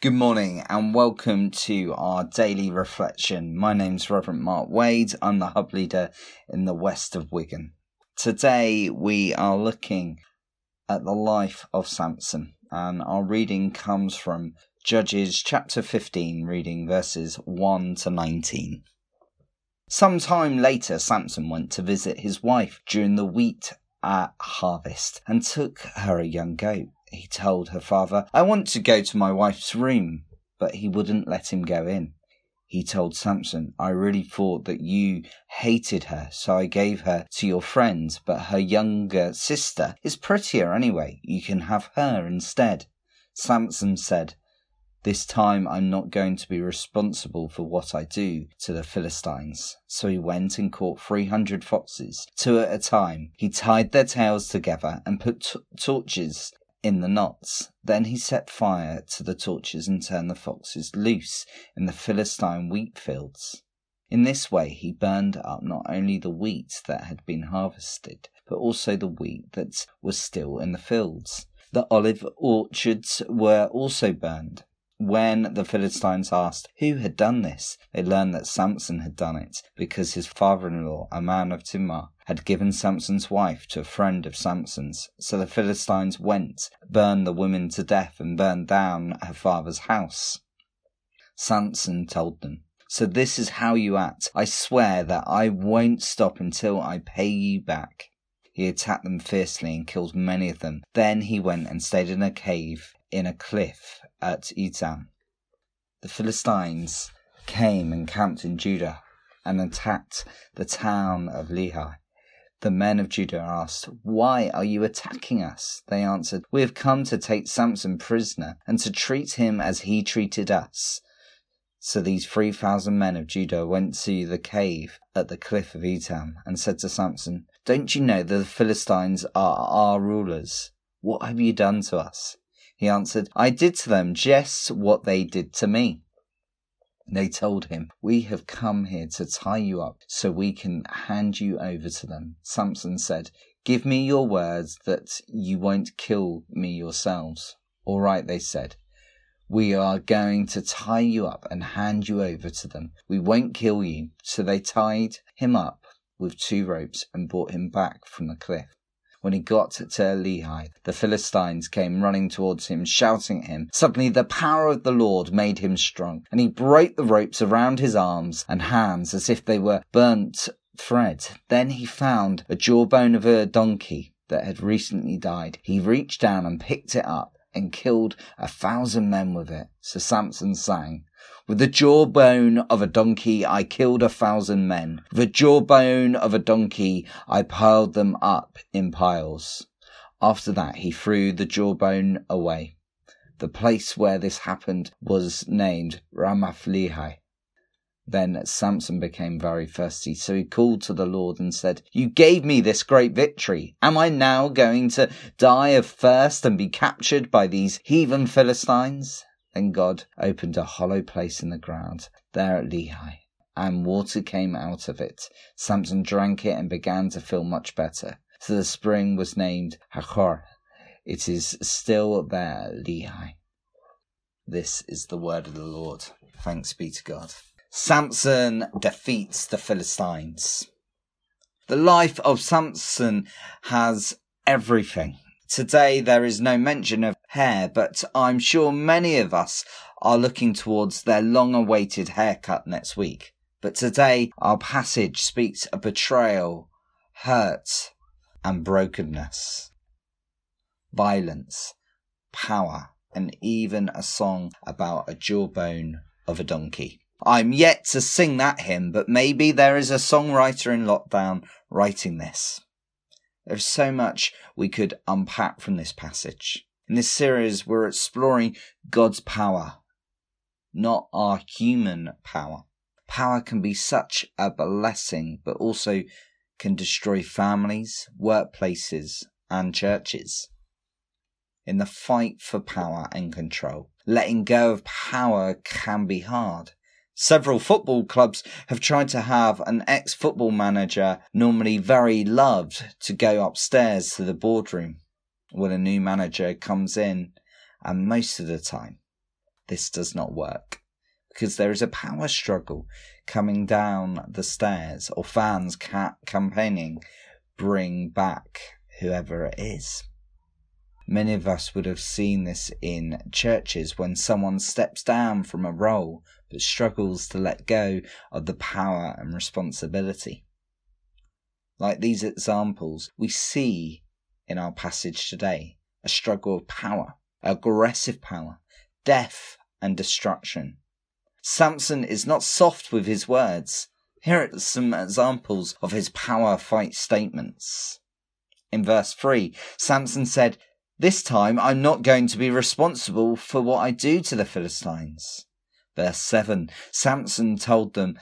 Good morning and welcome to our daily reflection. My name's Reverend Mark Wade. I'm the hub leader in the west of Wigan. Today we are looking at the life of Samson and our reading comes from Judges chapter 15, reading verses 1 to 19. Some time later, Samson went to visit his wife during the wheat at harvest and took her a young goat he told her father, I want to go to my wife's room, but he wouldn't let him go in. He told Samson, I really thought that you hated her, so I gave her to your friends, but her younger sister is prettier anyway. You can have her instead. Samson said, This time I'm not going to be responsible for what I do to the Philistines. So he went and caught three hundred foxes, two at a time. He tied their tails together and put t- torches in the knots. Then he set fire to the torches and turned the foxes loose in the Philistine wheat fields. In this way he burned up not only the wheat that had been harvested, but also the wheat that was still in the fields. The olive orchards were also burned. When the Philistines asked who had done this, they learned that Samson had done it because his father in law, a man of Timnah, had given Samson's wife to a friend of Samson's. So the Philistines went, burned the woman to death, and burned down her father's house. Samson told them, So this is how you act. I swear that I won't stop until I pay you back. He attacked them fiercely and killed many of them. Then he went and stayed in a cave in a cliff at Etam. The Philistines came and camped in Judah and attacked the town of Lehi. The men of Judah asked, Why are you attacking us? They answered, We have come to take Samson prisoner and to treat him as he treated us. So these three thousand men of Judah went to the cave at the cliff of Etam and said to Samson, Don't you know that the Philistines are our rulers? What have you done to us? He answered, I did to them just what they did to me. They told him, We have come here to tie you up so we can hand you over to them. Samson said, Give me your words that you won't kill me yourselves. All right, they said. We are going to tie you up and hand you over to them. We won't kill you. So they tied him up with two ropes and brought him back from the cliff. When he got to Lehi, the Philistines came running towards him, shouting at him. Suddenly the power of the Lord made him strong, and he broke the ropes around his arms and hands as if they were burnt thread. Then he found a jawbone of a donkey that had recently died. He reached down and picked it up and killed a thousand men with it. So Samson sang, with the jawbone of a donkey I killed a thousand men. With the jawbone of a donkey I piled them up in piles. After that he threw the jawbone away. The place where this happened was named Ramath Lehi. Then Samson became very thirsty, so he called to the Lord and said, You gave me this great victory. Am I now going to die of thirst and be captured by these heathen Philistines? Then God opened a hollow place in the ground there at Lehi, and water came out of it. Samson drank it and began to feel much better. So the spring was named Hakkore. It is still there, Lehi. This is the word of the Lord. Thanks be to God. Samson defeats the Philistines. The life of Samson has everything. Today there is no mention of hair, but I'm sure many of us are looking towards their long awaited haircut next week. But today our passage speaks of betrayal, hurt, and brokenness, violence, power, and even a song about a jawbone of a donkey. I'm yet to sing that hymn, but maybe there is a songwriter in lockdown writing this. There's so much we could unpack from this passage. In this series, we're exploring God's power, not our human power. Power can be such a blessing, but also can destroy families, workplaces, and churches. In the fight for power and control, letting go of power can be hard. Several football clubs have tried to have an ex football manager, normally very loved, to go upstairs to the boardroom when a new manager comes in, and most of the time, this does not work because there is a power struggle coming down the stairs or fans ca- campaigning bring back whoever it is. Many of us would have seen this in churches when someone steps down from a role but struggles to let go of the power and responsibility. Like these examples, we see in our passage today a struggle of power, aggressive power, death and destruction. Samson is not soft with his words. Here are some examples of his power fight statements. In verse 3, Samson said, This time I'm not going to be responsible for what I do to the Philistines. Verse 7, Samson told them,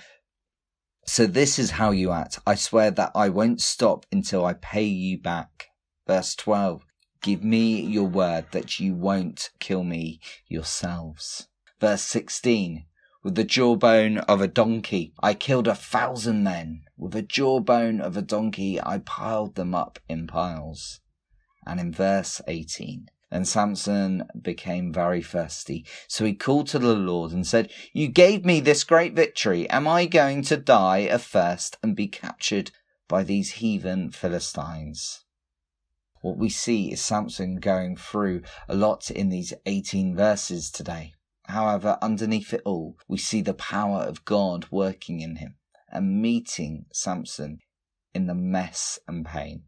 So this is how you act. I swear that I won't stop until I pay you back. Verse 12, Give me your word that you won't kill me yourselves. Verse 16, with the jawbone of a donkey, I killed a thousand men. With the jawbone of a donkey, I piled them up in piles. And in verse 18, and Samson became very thirsty. So he called to the Lord and said, You gave me this great victory. Am I going to die of thirst and be captured by these heathen Philistines? What we see is Samson going through a lot in these 18 verses today. However, underneath it all, we see the power of God working in him and meeting Samson in the mess and pain.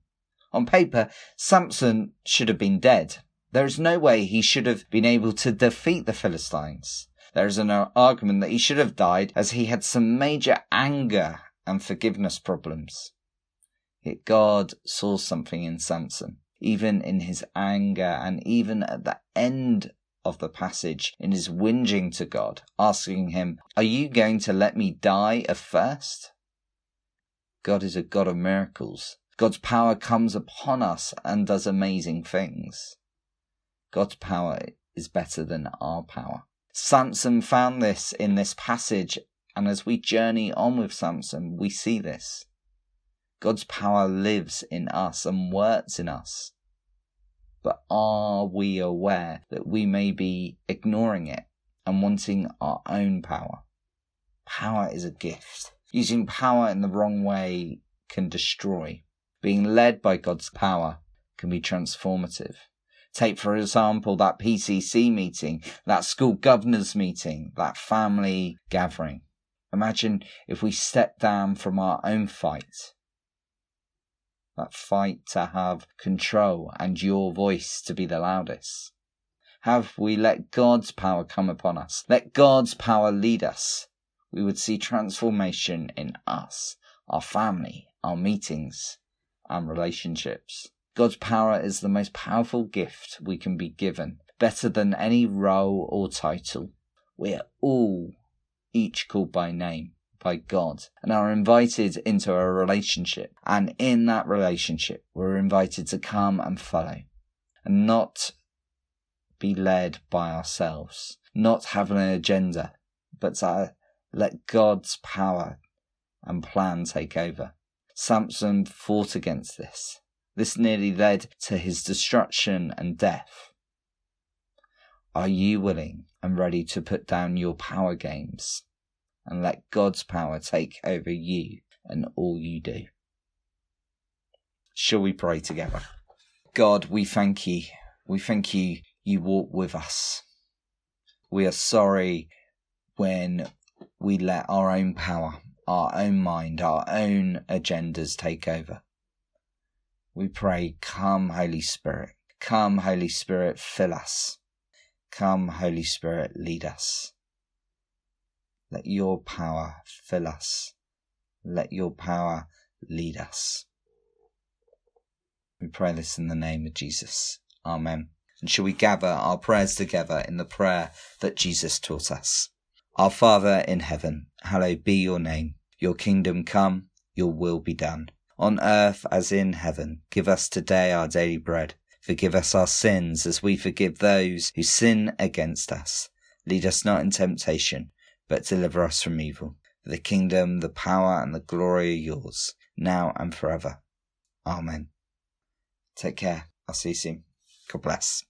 On paper, Samson should have been dead. There is no way he should have been able to defeat the Philistines. There is an argument that he should have died as he had some major anger and forgiveness problems. Yet God saw something in Samson, even in his anger and even at the end of the passage in his whinging to God, asking him, Are you going to let me die of thirst? God is a God of miracles. God's power comes upon us and does amazing things. God's power is better than our power. Samson found this in this passage, and as we journey on with Samson, we see this. God's power lives in us and works in us but are we aware that we may be ignoring it and wanting our own power? Power is a gift. Using power in the wrong way can destroy. Being led by God's power can be transformative. Take, for example, that PCC meeting, that school governors meeting, that family gathering. Imagine if we step down from our own fight that fight to have control and your voice to be the loudest? Have we let God's power come upon us? Let God's power lead us. We would see transformation in us, our family, our meetings, and relationships. God's power is the most powerful gift we can be given, better than any role or title. We are all each called by name by God and are invited into a relationship. And in that relationship, we're invited to come and follow and not be led by ourselves, not have an agenda, but to let God's power and plan take over. Samson fought against this. This nearly led to his destruction and death. Are you willing and ready to put down your power games and let God's power take over you and all you do. Shall we pray together? God, we thank you. We thank you, you walk with us. We are sorry when we let our own power, our own mind, our own agendas take over. We pray, come, Holy Spirit. Come, Holy Spirit, fill us. Come, Holy Spirit, lead us. Let your power fill us. Let your power lead us. We pray this in the name of Jesus. Amen. And shall we gather our prayers together in the prayer that Jesus taught us? Our Father in heaven, hallowed be your name. Your kingdom come, your will be done. On earth as in heaven, give us today our daily bread. Forgive us our sins as we forgive those who sin against us. Lead us not in temptation but deliver us from evil. For the kingdom, the power, and the glory are yours, now and forever. Amen. Take care. I'll see you soon. God bless.